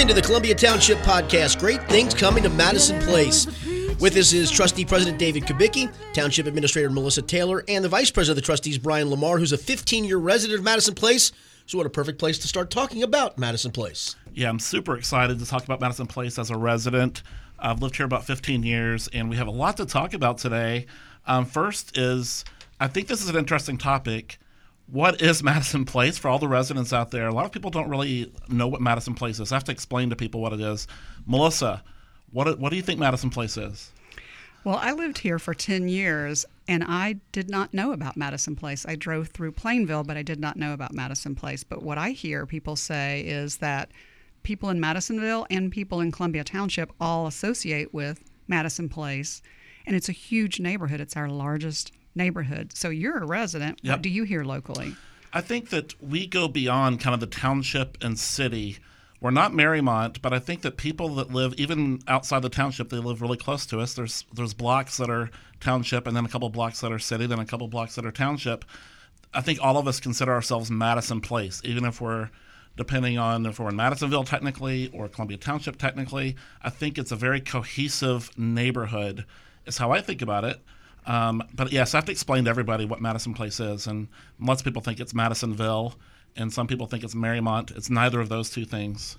into the Columbia Township podcast. Great things coming to Madison Place. With us is Trustee President David Kubicki, Township Administrator Melissa Taylor, and the Vice President of the Trustees, Brian Lamar, who's a 15 year resident of Madison Place. So, what a perfect place to start talking about Madison Place. Yeah, I'm super excited to talk about Madison Place as a resident. I've lived here about 15 years, and we have a lot to talk about today. Um, first is, I think this is an interesting topic. What is Madison Place for all the residents out there? A lot of people don't really know what Madison Place is. I have to explain to people what it is. Melissa, what what do you think Madison Place is? Well, I lived here for 10 years and I did not know about Madison Place. I drove through Plainville, but I did not know about Madison Place. But what I hear people say is that people in Madisonville and people in Columbia Township all associate with Madison Place. And it's a huge neighborhood, it's our largest neighborhood. So you're a resident. Yep. What do you hear locally? I think that we go beyond kind of the township and city we're not Mariemont, but I think that people that live even outside the township, they live really close to us. There's there's blocks that are township, and then a couple blocks that are city, then a couple blocks that are township. I think all of us consider ourselves Madison Place, even if we're depending on if we're in Madisonville technically or Columbia Township technically. I think it's a very cohesive neighborhood. Is how I think about it. Um, but yes, I have to explain to everybody what Madison Place is, and lots of people think it's Madisonville and some people think it's Mariemont. It's neither of those two things.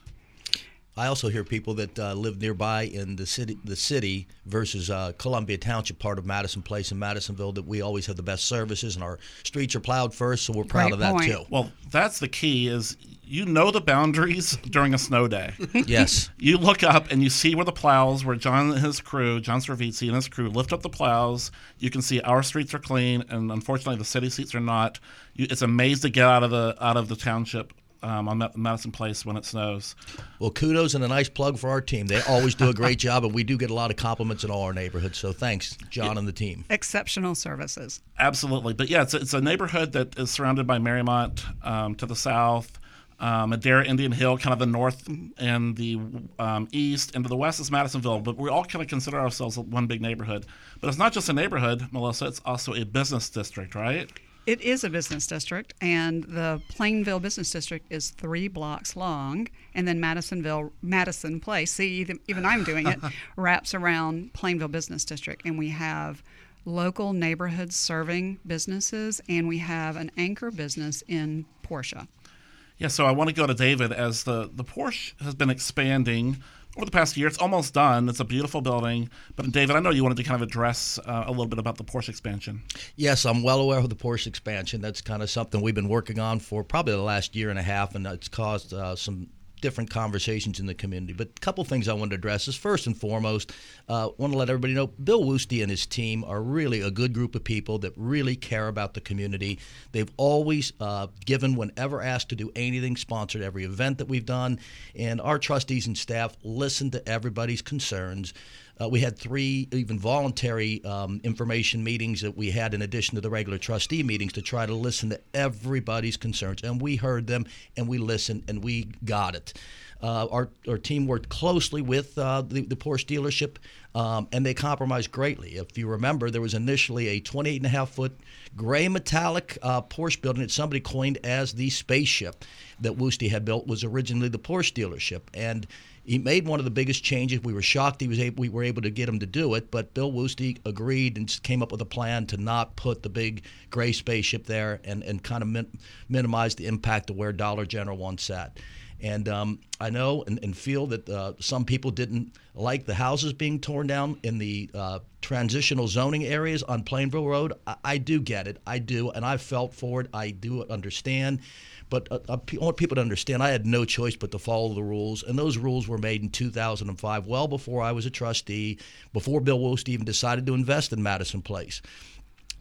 I also hear people that uh, live nearby in the city, the city versus uh, Columbia Township, part of Madison Place in Madisonville, that we always have the best services and our streets are plowed first, so we're proud Great of that point. too. Well, that's the key. Is you know the boundaries during a snow day. yes, you look up and you see where the plows, where John and his crew, John Servizi and his crew, lift up the plows. You can see our streets are clean, and unfortunately, the city streets are not. You, it's amazing to get out of the out of the township um, on Madison Place when it snows. Well, kudos and a nice plug for our team. They always do a great job, and we do get a lot of compliments in all our neighborhoods. So thanks, John and the team. Exceptional services. Absolutely. But yeah, it's a, it's a neighborhood that is surrounded by Mariemont um, to the south. Um, Adair, Indian Hill, kind of the north and the um, east, and to the west is Madisonville. But we all kind of consider ourselves one big neighborhood. But it's not just a neighborhood, Melissa. It's also a business district, right? It is a business district, and the Plainville Business District is three blocks long, and then Madisonville, Madison Place, see, even I'm doing it, wraps around Plainville Business District, and we have local neighborhoods serving businesses, and we have an anchor business in Porsche. Yeah, so I want to go to David as the, the Porsche has been expanding over the past year. It's almost done. It's a beautiful building. But David, I know you wanted to kind of address uh, a little bit about the Porsche expansion. Yes, I'm well aware of the Porsche expansion. That's kind of something we've been working on for probably the last year and a half, and it's caused uh, some different conversations in the community. But a couple things I want to address is first and foremost, uh, want to let everybody know Bill Woeste and his team are really a good group of people that really care about the community. They've always uh, given whenever asked to do anything, sponsored every event that we've done, and our trustees and staff listen to everybody's concerns. Uh, we had three even voluntary um, information meetings that we had in addition to the regular trustee meetings to try to listen to everybody's concerns. And we heard them and we listened and we got it. Uh, our, our team worked closely with uh, the, the Porsche dealership, um, and they compromised greatly. If you remember, there was initially a 28 and a half foot gray metallic uh, Porsche building that somebody coined as the spaceship that Woeste had built was originally the Porsche dealership. And he made one of the biggest changes. We were shocked he was able, we were able to get him to do it, but Bill Woeste agreed and came up with a plan to not put the big gray spaceship there and, and kind of min- minimize the impact of where Dollar General once sat. And um, I know and, and feel that uh, some people didn't like the houses being torn down in the uh, transitional zoning areas on Plainville Road. I, I, do get it. I do. And I felt for it. I do understand. But uh, I want people to understand I had no choice but to follow the rules. And those rules were made in 2005, well before I was a trustee, before Bill Woeste even decided to invest in Madison Place.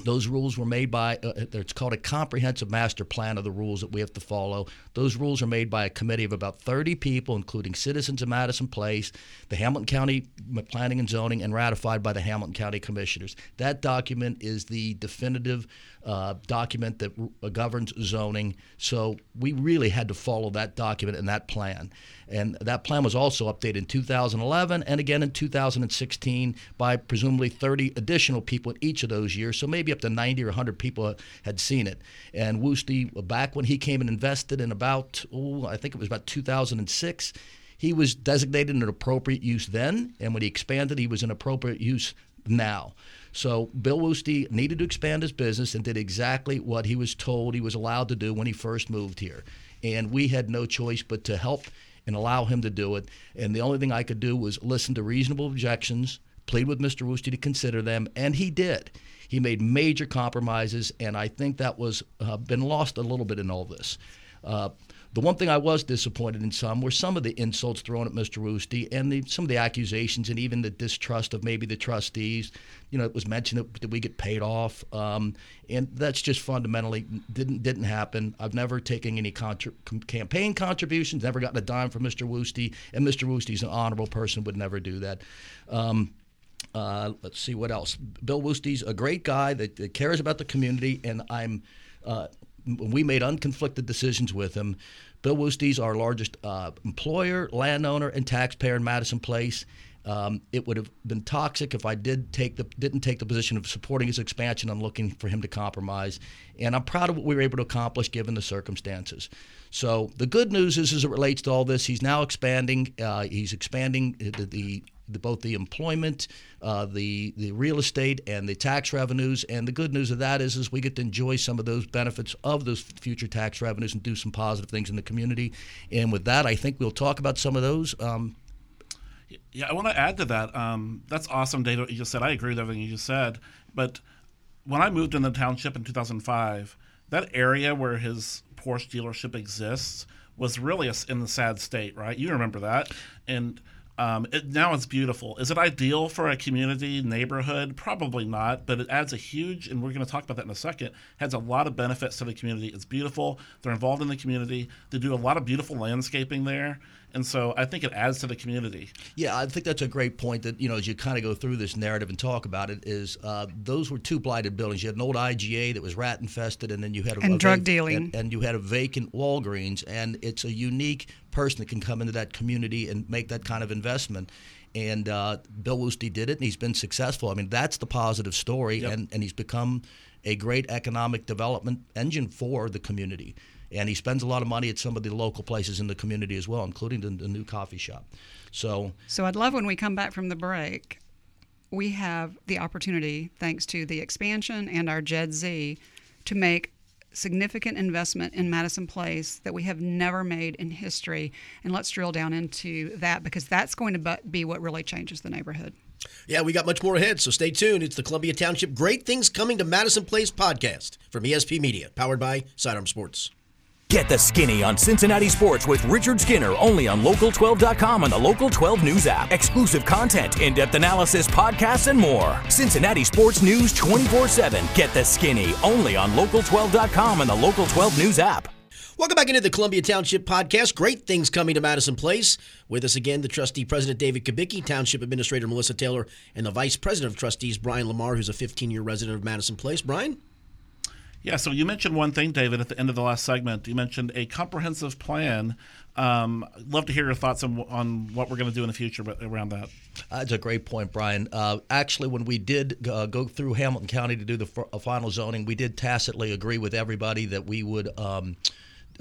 Those rules were made by, uh, uh, it's called a comprehensive master plan of the rules that we have to follow. Those rules are made by a committee of about 30 people, including citizens of Madison Place, the Hamilton County Planning and Zoning, and ratified by the Hamilton County Commissioners. That document is the definitive uh, document that uh, governs zoning. So we really had to follow that document and that plan. And that plan was also updated in 2011 and again in 2016 by presumably 30 additional people in each of those years. So maybe up to 90 or 100 people had seen it. And Woeste, back when he came and invested in about, oh, I think it was about 2006, he was designated an appropriate use then, and when he expanded, he was an appropriate use now. So Bill Woeste needed to expand his business and did exactly what he was told he was allowed to do when he first moved here. And we had no choice but to help and allow him to do it. And the only thing I could do was listen to reasonable objections, plead with Mr. Woeste to consider them, and he did. He made major compromises, and I think that was uh, been lost a little bit in all this. Uh, the one thing I was disappointed in some were some of the insults thrown at Mr. Woeste and the, some of the accusations and even the distrust of maybe the trustees. You know, it was mentioned that, that we get paid off, um, and that's just fundamentally didn't didn't happen. I've never taken any contra- campaign contributions, never gotten a dime from Mr. Woeste, and Mr. Woeste's an honorable person, would never do that. Um, uh, let's see what else. Bill Woeste's a great guy that, that cares about the community, and I'm. Uh, we made unconflicted decisions with him. Bill Woeste's our largest uh, employer, landowner, and taxpayer in Madison Place. Um, it would have been toxic if I did take the didn't take the position of supporting his expansion. I'm looking for him to compromise, and I'm proud of what we were able to accomplish given the circumstances. So the good news is, as it relates to all this, he's now expanding. Uh, he's expanding the, the the, both the employment, uh, the the real estate, and the tax revenues. And the good news of that is, is we get to enjoy some of those benefits of those future tax revenues and do some positive things in the community. And with that, I think we'll talk about some of those. Um, yeah, I want to add to that. Um, that's awesome, Dave. What you just said, I agree with everything you just said. But when I moved in the township in 2005, that area where his Porsche dealership exists was really in the sad state, right? You remember that, and um, it, now it's beautiful. Is it ideal for a community neighborhood? Probably not, but it adds a huge, and we're going to talk about that in a second, Has a lot of benefits to the community. It's beautiful. They're involved in the community. They do a lot of beautiful landscaping there. And so I think it adds to the community. Yeah, I think that's a great point that, you know, as you kind of go through this narrative and talk about it, is uh, those were two blighted buildings. You had an old IGA that was rat infested, and then you had a, and a drug vac- dealing. And, and you had a vacant Walgreens. And it's a unique person that can come into that community and make that kind of investment. And uh, Bill Woeste did it, and he's been successful. I mean, that's the positive story, Yep. and, and he's become a great economic development engine for the community. And he spends a lot of money at some of the local places in the community as well, including the, the new coffee shop. So, So I'd love when we come back from the break, we have the opportunity, thanks to the expansion and our JEDZ, to make significant investment in Madison Place that we have never made in history. And let's drill down into that because that's going to be what really changes the neighborhood. Yeah, we got much more ahead, so stay tuned. It's the Columbia Township Great Things Coming to Madison Place podcast from ESP Media, powered by Sidearm Sports. Get the skinny on Cincinnati sports with Richard Skinner only on local12.com and the Local 12 News app. Exclusive content, in depth analysis, podcasts, and more. Cincinnati sports news 24 7. Get the skinny only on local12.com and the Local 12 News app. Welcome back into the Columbia Township podcast. Great things coming to Madison Place. With us again, the trustee president David Kubicki, Township Administrator Melissa Taylor, and the vice president of trustees Brian Lamar, who's a 15 year resident of Madison Place. Brian? Yeah, so you mentioned one thing, David, at the end of the last segment. You mentioned a comprehensive plan. Um, love to hear your thoughts on, on what we're going to do in the future around that. That's a great point, Brian. Uh, actually, when we did uh, go through Hamilton County to do the f- uh, final zoning, we did tacitly agree with everybody that we would um,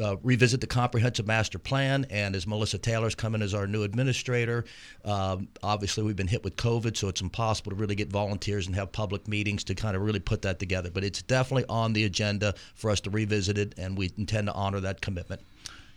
uh, revisit the comprehensive master plan. And as Melissa Taylor's coming as our new administrator, um, obviously we've been hit with COVID, so it's impossible to really get volunteers and have public meetings to kind of really put that together. But it's definitely on the agenda for us to revisit it, and we intend to honor that commitment.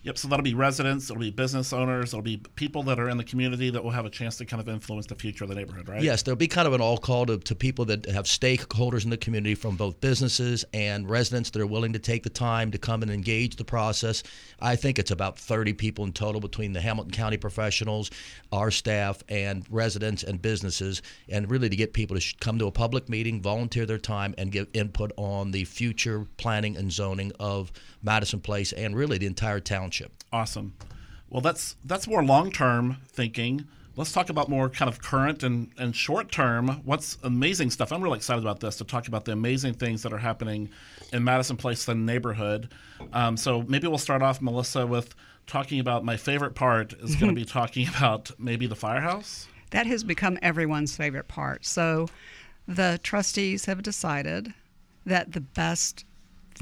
Yep, so that'll be residents, it'll be business owners, it'll be people that are in the community that will have a chance to kind of influence the future of the neighborhood, right? Yes, there'll be kind of an all call to, to people that have stakeholders in the community from both businesses and residents that are willing to take the time to come and engage the process. I think it's about 30 people in total between the Hamilton County professionals, our staff, and residents and businesses, and really to get people to come to a public meeting, volunteer their time, and give input on the future planning and zoning of Madison Place and really the entire township. Awesome. Well, that's that's more long-term thinking. Let's talk about more kind of current and, and short term. What's amazing stuff? I'm really excited about this to talk about the amazing things that are happening in Madison Place, the neighborhood. Um, so maybe we'll start off, Melissa, with talking about my favorite part is going to be talking about maybe the firehouse. That has become everyone's favorite part. So the trustees have decided that the best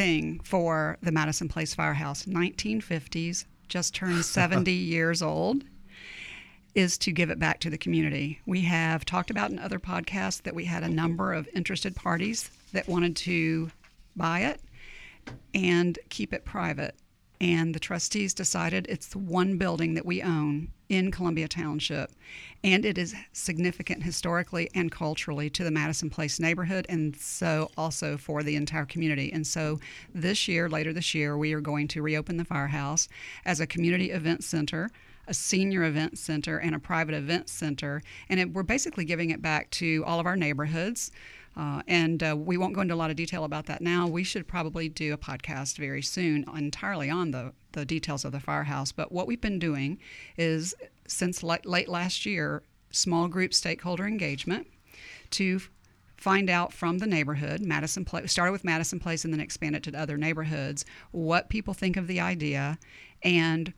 thing for the Madison Place Firehouse, 1950s, just turned 70 years old. is to give it back to the community. We have talked about in other podcasts that we had a number of interested parties that wanted to buy it and keep it private. And the trustees decided it's the one building that we own in Columbia Township. And it is significant historically and culturally to the Madison Place neighborhood, and so also for the entire community. And so this year, later this year, we are going to reopen the firehouse as a community event center a senior event center and a private event center. And it, we're basically giving it back to all of our neighborhoods. Uh, and uh, we won't go into a lot of detail about that now. We should probably do a podcast very soon entirely on the, the details of the firehouse. But what we've been doing is since late, late last year, small group stakeholder engagement to find out from the neighborhood, Madison Place, started with Madison Place and then expanded to other neighborhoods, what people think of the idea and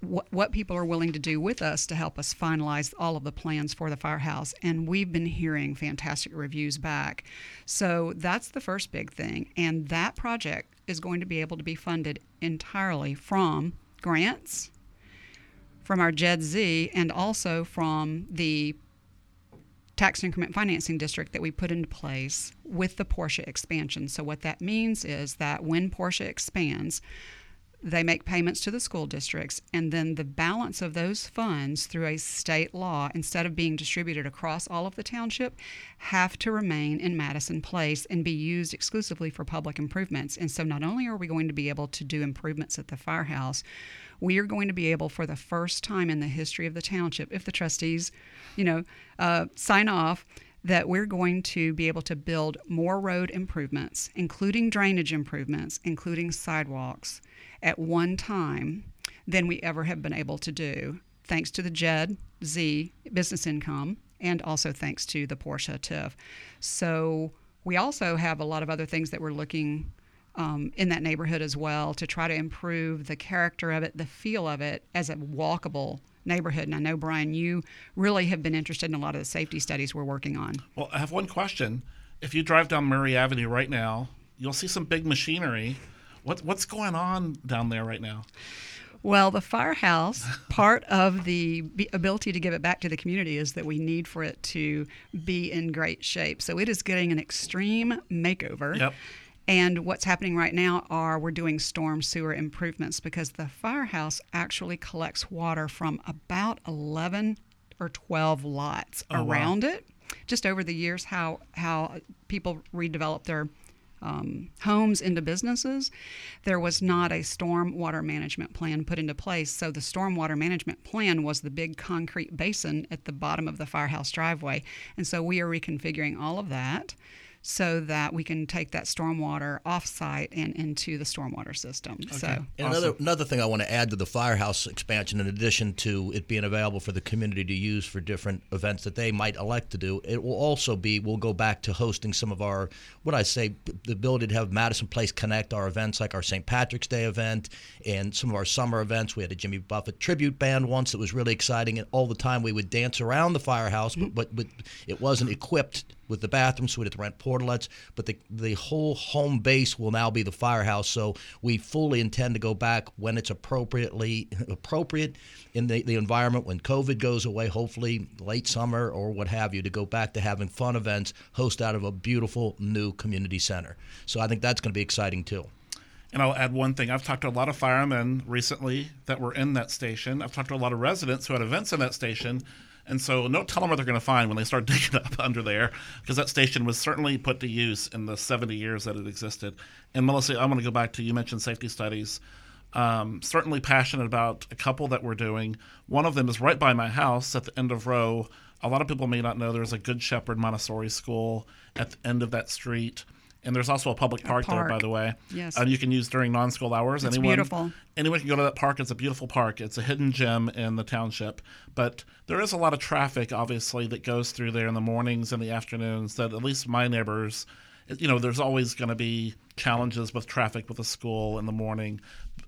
what, what people are willing to do with us to help us finalize all of the plans for the firehouse. And we've been hearing fantastic reviews back. So that's the first big thing. And that project is going to be able to be funded entirely from grants, from our JEDZ, and also from the tax increment financing district that we put into place with the Porsche expansion. So, what that means is that when Porsche expands, they make payments to the school districts, and then the balance of those funds through a state law, instead of being distributed across all of the township, have to remain in Madison Place and be used exclusively for public improvements. And so, not only are we going to be able to do improvements at the firehouse, we are going to be able, for the first time in the history of the township, if the trustees, you know, uh, sign off, that we're going to be able to build more road improvements, including drainage improvements, including sidewalks at one time than we ever have been able to do, thanks to the JED Z business income and also thanks to the Porsche TIF. So we also have a lot of other things that we're looking um, in that neighborhood as well to try to improve the character of it, the feel of it as a walkable neighborhood. And I know, Brian, you really have been interested in a lot of the safety studies we're working on. Well, I have one question. If you drive down Murray Avenue right now, you'll see some big machinery what, what's going on down there right now? Well, the firehouse, part of the ability to give it back to the community is that we need for it to be in great shape. So it is getting an extreme makeover. Yep. And what's happening right now are we're doing storm sewer improvements because the firehouse actually collects water from about 11 or 12 lots oh, around wow. it. Just over the years, how how people redevelop their um, homes into businesses, there was not a storm water management plan put into place. So the storm water management plan was the big concrete basin at the bottom of the firehouse driveway. And so we are reconfiguring all of that so that we can take that stormwater off-site and into the stormwater system. Okay. So, and awesome. another another thing I want to add to the firehouse expansion, in addition to it being available for the community to use for different events that they might elect to do, it will also be we'll go back to hosting some of our what I say the ability to have Madison Place connect our events like our St. Patrick's Day event and some of our summer events. We had a Jimmy Buffett tribute band once that was really exciting, and all the time we would dance around the firehouse, mm-hmm. but, but, but it wasn't equipped with the bathroom, we had to rent portalets. But the the whole home base will now be the firehouse. So we fully intend to go back when it's appropriately appropriate in the, the environment when COVID goes away, hopefully late summer or what have you, to go back to having fun events host out of a beautiful new community center. So I think that's going to be exciting too. And I'll add one thing. I've talked to a lot of firemen recently that were in that station. I've talked to a lot of residents who had events in that station and so, no telling what they're going to find when they start digging up under there, because that station was certainly put to use in the 70 years that it existed. And Melissa, I want to go back to you mentioned safety studies. Um, certainly passionate about a couple that we're doing. One of them is right by my house at the end of Row. A lot of people may not know there's a Good Shepherd Montessori school at the end of that street. And there's also a public park, a park. there, by the way. Yes. Uh, you can use during non-school hours. It's anyone, beautiful. Anyone can go to that park. It's a beautiful park. It's a hidden gem in the township. But there is a lot of traffic, obviously, that goes through there in the mornings and the afternoons. That at least my neighbors, you know, there's always going to be challenges with traffic with the school in the morning.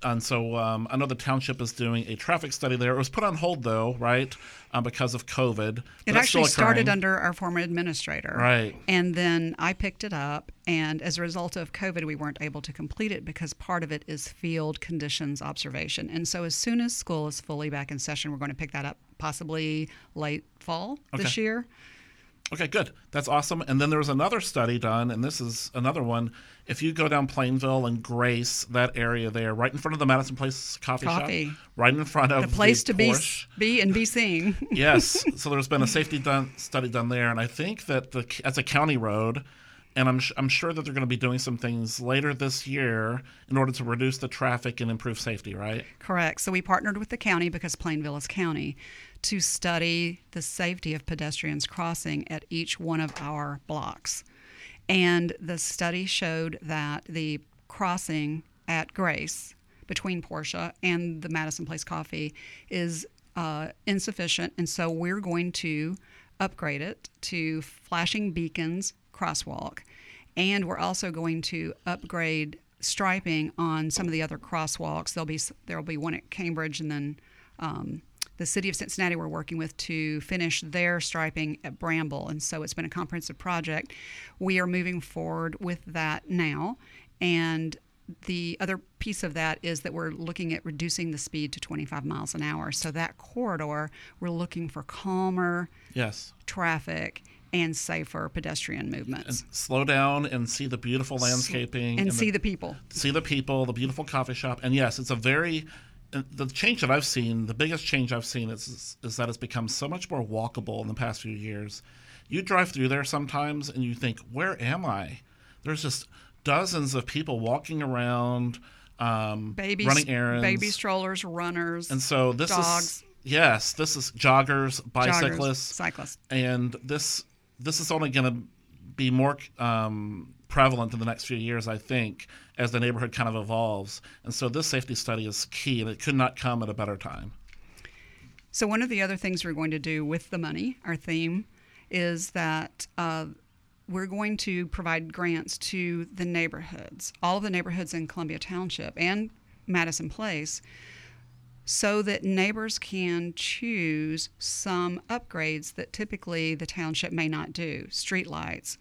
And so um, I know the township is doing a traffic study there. It was put on hold though, right, um, because of COVID. It But that's still actually started under our former administrator. Right. And then I picked it up, and as a result of COVID, we weren't able to complete it because part of it is field conditions observation. And so as soon as school is fully back in session, we're going to pick that up possibly late fall this year. Okay, good. That's awesome. And then there was another study done, and this is another one. If you go down Plainville and Grace, that area there, right in front of the Madison Place coffee, Coffee. shop, right in front of The place to be, Porsche. be and be seen. yes. So there's been a safety done, study done there, and I think that the as a county road, and I'm I'm sure that they're going to be doing some things later this year in order to reduce the traffic and improve safety. Right? Correct. So we partnered with the county because Plainville is county to study the safety of pedestrians crossing at each one of our blocks. And the study showed that the crossing at Grace between Porsche and the Madison Place Coffee is uh, insufficient. And so we're going to upgrade it to flashing beacons crosswalk. And we're also going to upgrade striping on some of the other crosswalks. There'll be there'll be one at Cambridge, and then um, the city of Cincinnati we're working with to finish their striping at Bramble. And so it's been a comprehensive project. We are moving forward with that now, and the other piece of that is that we're looking at reducing the speed to 25 miles an hour. So that corridor, we're looking for calmer Yes. traffic and safer pedestrian movements. Slow down and see the beautiful landscaping and the- see the people. see the people, the beautiful coffee shop, and yes, it's a very uh, the change that I've seen, the biggest change I've seen is is that it's become so much more walkable in the past few years. You drive through there sometimes and you think, "Where am I?" There's just dozens of people walking around, um, Babies, running errands, baby strollers, runners, and so this dogs. is yes, this is joggers, joggers, bicyclists, cyclists. and this this is only going to be more um, prevalent in the next few years, I think, as the neighborhood kind of evolves. And so this safety study is key, and it could not come at a better time. So one of the other things we're going to do with the money, our theme, is that uh, we're going to provide grants to the neighborhoods, all of the neighborhoods in Columbia Township and Madison Place, so that neighbors can choose some upgrades that typically the township may not do street lights,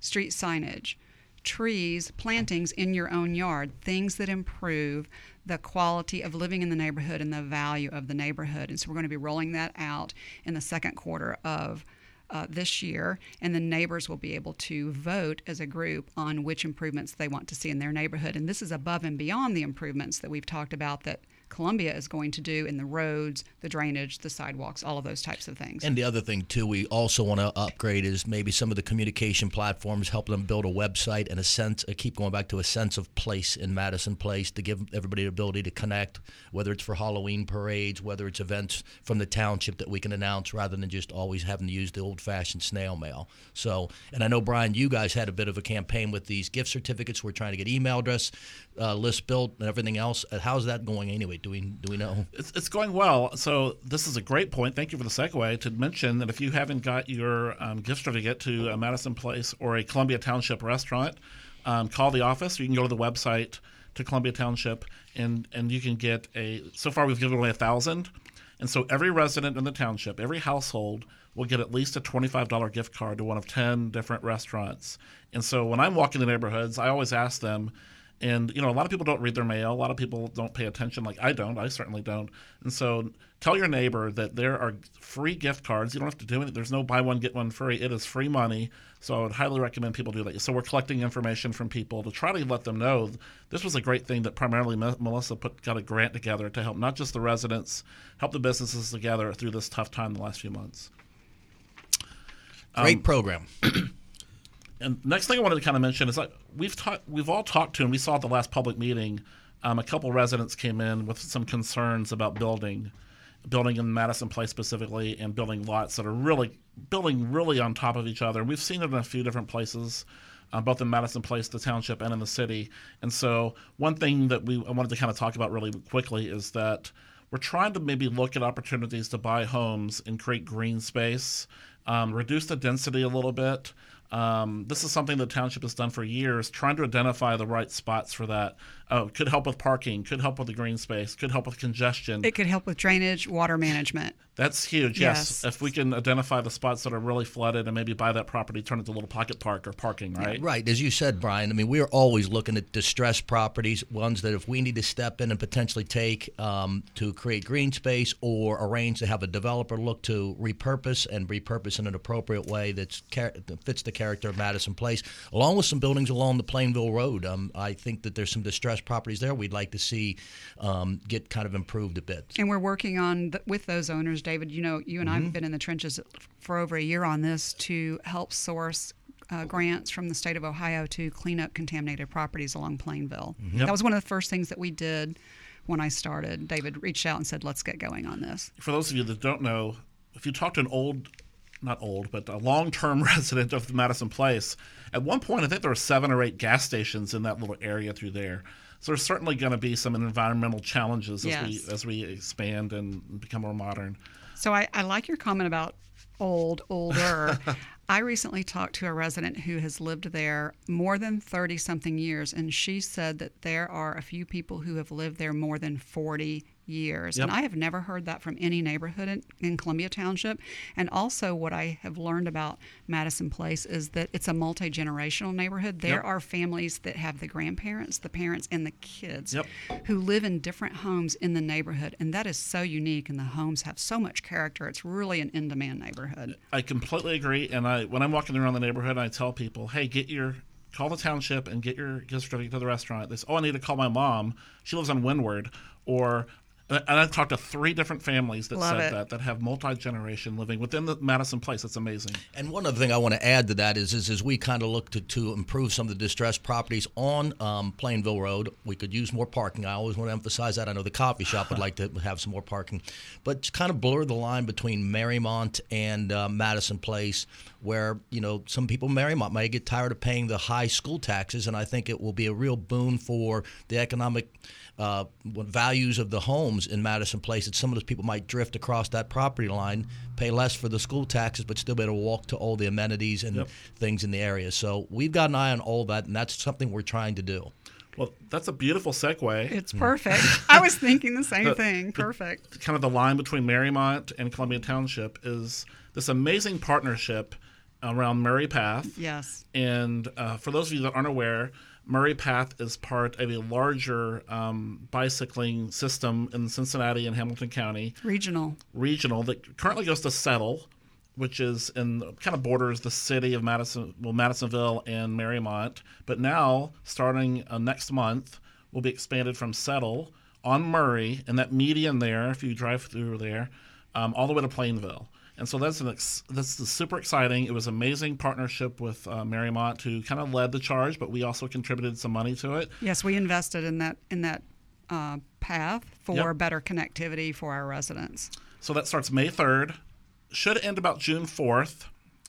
street signage, trees, plantings in your own yard, things that improve the quality of living in the neighborhood and the value of the neighborhood. And so we're going to be rolling that out in the second quarter of uh, this year, and the neighbors will be able to vote as a group on which improvements they want to see in their neighborhood. And this is above and beyond the improvements that we've talked about that Columbia is going to do in the roads, the drainage, the sidewalks, all of those types of things. And the other thing too, we also want to upgrade is maybe some of the communication platforms, help them build a website and a sense. I keep going back to a sense of place in Madison Place to give everybody the ability to connect, whether it's for Halloween parades, whether it's events from the township that we can announce, rather than just always having to use the old-fashioned snail mail. So, and I know Brian, you guys had a bit of a campaign with these gift certificates. We're trying to get email address uh, lists built and everything else. Uh, How's that going anyway? Do we do we know? It's, it's going well. So this is a great point. Thank you for the segue to mention that if you haven't got your um, gift certificate to a Madison Place or a Columbia Township restaurant, um, call the office. You can go to the website to Columbia Township and and you can get a. So far, we've given away a thousand, and so every resident in the township, every household will get at least a $25 gift card to one of 10 different restaurants. And so when I'm walking the neighborhoods, I always ask them, and you know, a lot of people don't read their mail. A lot of people don't pay attention. Like I don't. I certainly don't. And so, tell your neighbor that there are free gift cards. You don't have to do it. There's no buy one get one free. It is free money. So I would highly recommend people do that. So we're collecting information from people to try to let them know this was a great thing that primarily Melissa put got a grant together to help not just the residents, help the businesses together through this tough time the last few months. Great um, program. And next thing I wanted to kind of mention is that we've talked, we've all talked to, and we saw at the last public meeting, um, a couple residents came in with some concerns about building, building in Madison Place specifically, and building lots that are really building really on top of each other. We've seen it in a few different places, uh, both in Madison Place, the township, and in the city. And so, one thing that we I wanted to kind of talk about really quickly is that we're trying to maybe look at opportunities to buy homes and create green space, um, reduce the density a little bit, Um, this is something the township has done for years, trying to identify the right spots for that. Uh, could help with parking, could help with the green space, could help with congestion. It could help with drainage, water management. That's huge. Yes. Yes. If we can identify the spots that are really flooded and maybe buy that property, turn it to a little pocket park or parking, right? Right, as you said, Brian. I mean, we are always looking at distressed properties, ones that if we need to step in and potentially take um, to create green space or arrange to have a developer look to repurpose and repurpose in an appropriate way that's char- that fits the character of Madison Place, along with some buildings along the Plainville Road. Um, I think that there's some distressed properties there we'd like to see um, get kind of improved a bit. And we're working on th- with those owners, David. You know, you and I have been in the trenches for over a year on this to help source uh, grants from the state of Ohio to clean up contaminated properties along Plainville. That was one of the first things that we did when I started. David reached out and said, "Let's get going on this." For those of you that don't know, if you talk to an old, not old, but a long term resident of Madison Place, at one point I think there were seven or eight gas stations in that little area through there. So there's certainly going to be some environmental challenges as Yes. we as we expand and become more modern. So I, I like your comment about old, older. I recently talked to a resident who has lived there more than 30 something years, and she said that there are a few people who have lived there more than 40 years. And I have never heard that from any neighborhood in, in Columbia Township. And also, what I have learned about Madison Place is that it's a multi generational neighborhood. There Yep. are families that have the grandparents, the parents, and the kids Yep. who live in different homes in the neighborhood. And that is so unique, and the homes have so much character. It's really an in demand neighborhood. I completely agree. And I when I'm walking around the neighborhood, I tell people, "Hey, get your call the township and get your gift certificate to the restaurant." They say, "Oh, I need to call my mom. She lives on Windward." Or and I've talked to three different families that Love said it. that that have multi generation living within the Madison Place. It's amazing. And one other thing I want to add to that is, is as we kind of look to, to improve some of the distressed properties on um, Plainville Road, we could use more parking. I always want to emphasize that. I know the coffee shop would like to have some more parking, but to kind of blur the line between Mariemont and uh, Madison Place, where you know some people in Mariemont may get tired of paying the high school taxes, and I think it will be a real boon for the economic uh, values of the homes in Madison Place. That some of those people might drift across that property line, pay less for the school taxes, but still be able to walk to all the amenities and Yep. things in the area. So we've got an eye on all that, and that's something we're trying to do. Well, that's a beautiful segue. It's perfect. I was thinking the same thing. Perfect. kind of the line between Mariemont and Columbia Township is this amazing partnership around Murray Path. Yes. And uh, for those of you that aren't aware, Murray Path is part of a larger um, bicycling system in Cincinnati and Hamilton County Regional. regional that currently goes to Settle, which is in kind of borders the city of Madison, well, Madisonville and Mariemont. But now, starting uh, next month, will be expanded from Settle on Murray and that median there, if you drive through there, um, all the way to Plainville. And so that's an ex- that's super exciting. It was amazing partnership with uh, Mariemont, who kind of led the charge, but we also contributed some money to it. Yes, we invested in that in that uh, path for Yep. better connectivity for our residents. So that starts May 3rd. Should end about June 4th.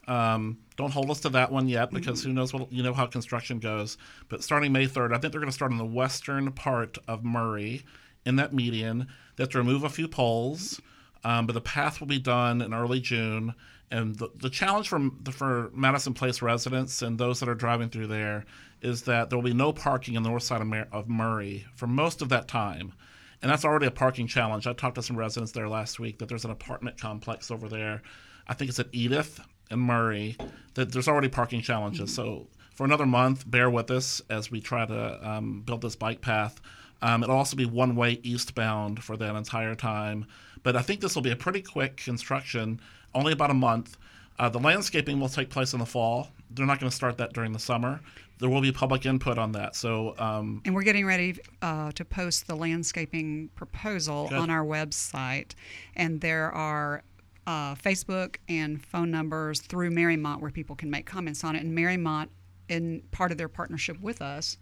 Um, don't hold us to that one yet because who knows what you know how construction goes. But starting May 3rd, I think they're going to start in the western part of Murray in that median. They have to remove a few poles, um, but the path will be done in early June. And the, the challenge for, for Madison Place residents and those that are driving through there is that there will be no parking on the north side of, of Murray for most of that time and that's already a parking challenge. I talked to some residents there last week that there's an apartment complex over there. I think it's at Edith and Murray that there's already parking challenges. So for another month, bear with us as we try to um, build this bike path. Um, it'll also be one way eastbound for that entire time. But I think this will be a pretty quick construction, only about a month. Uh, the landscaping will take place in the fall. They're not going to start that during the summer. There will be public input on that. So um, And we're getting ready uh, to post the landscaping proposal Good. on our website. And there are uh, Facebook and phone numbers through Mariemont where people can make comments on it. And Mariemont, in part of their partnership with us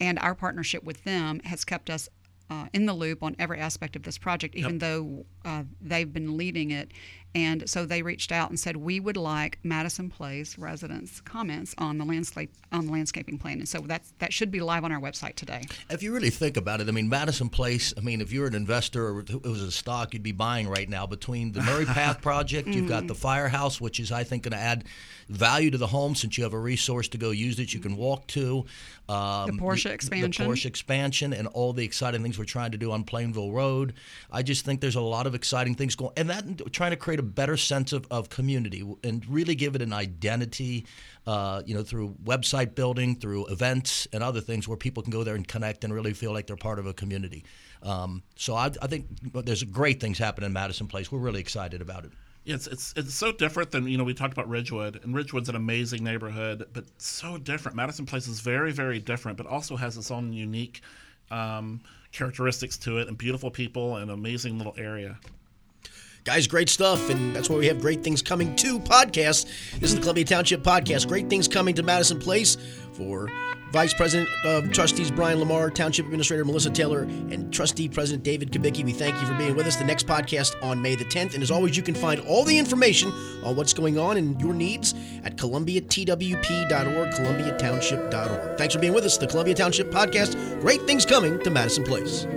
and our partnership with them, has kept us uh, in the loop on every aspect of this project, even though uh, they've been leading it. And so they reached out and said we would like Madison Place residents' comments on the landscape on the landscaping plan, and so that's that should be live on our website today. If you really think about it, I mean, Madison Place, I mean, if you're an investor or it was a stock, you'd be buying right now. Between the Murray Path project, you've got the firehouse, which is, I think, going to add value to the home since you have a resource to go use that you can walk to. Um, The Porsche expansion. The Porsche expansion and all the exciting things we're trying to do on Plainville Road. I just think there's a lot of exciting things going and that trying to create a better sense of, of community and really give it an identity, uh, you know, through website building, through events and other things where people can go there and connect and really feel like they're part of a community. Um, so I, I think there's great things happening in Madison Place. We're really excited about it. It's, it's it's so different than you know we talked about Ridgewood, and Ridgewood's an amazing neighborhood, but so different. Madison Place is very very different, but also has its own unique um, characteristics to it, and beautiful people, and amazing little area. Guys, great stuff, and that's why we have Great Things Coming to podcast. This is the Columbia Township Podcast. Great things coming to Madison Place for Vice President of Trustees Brian Lamar, Township Administrator Melissa Taylor, and Trustee President David Kubicki. We thank you for being with us. The next podcast on May the 10th, and as always, you can find all the information on what's going on and your needs at columbiatwp.org, columbiatownship.org. Thanks for being with us. The Columbia Township Podcast. Great things coming to Madison Place.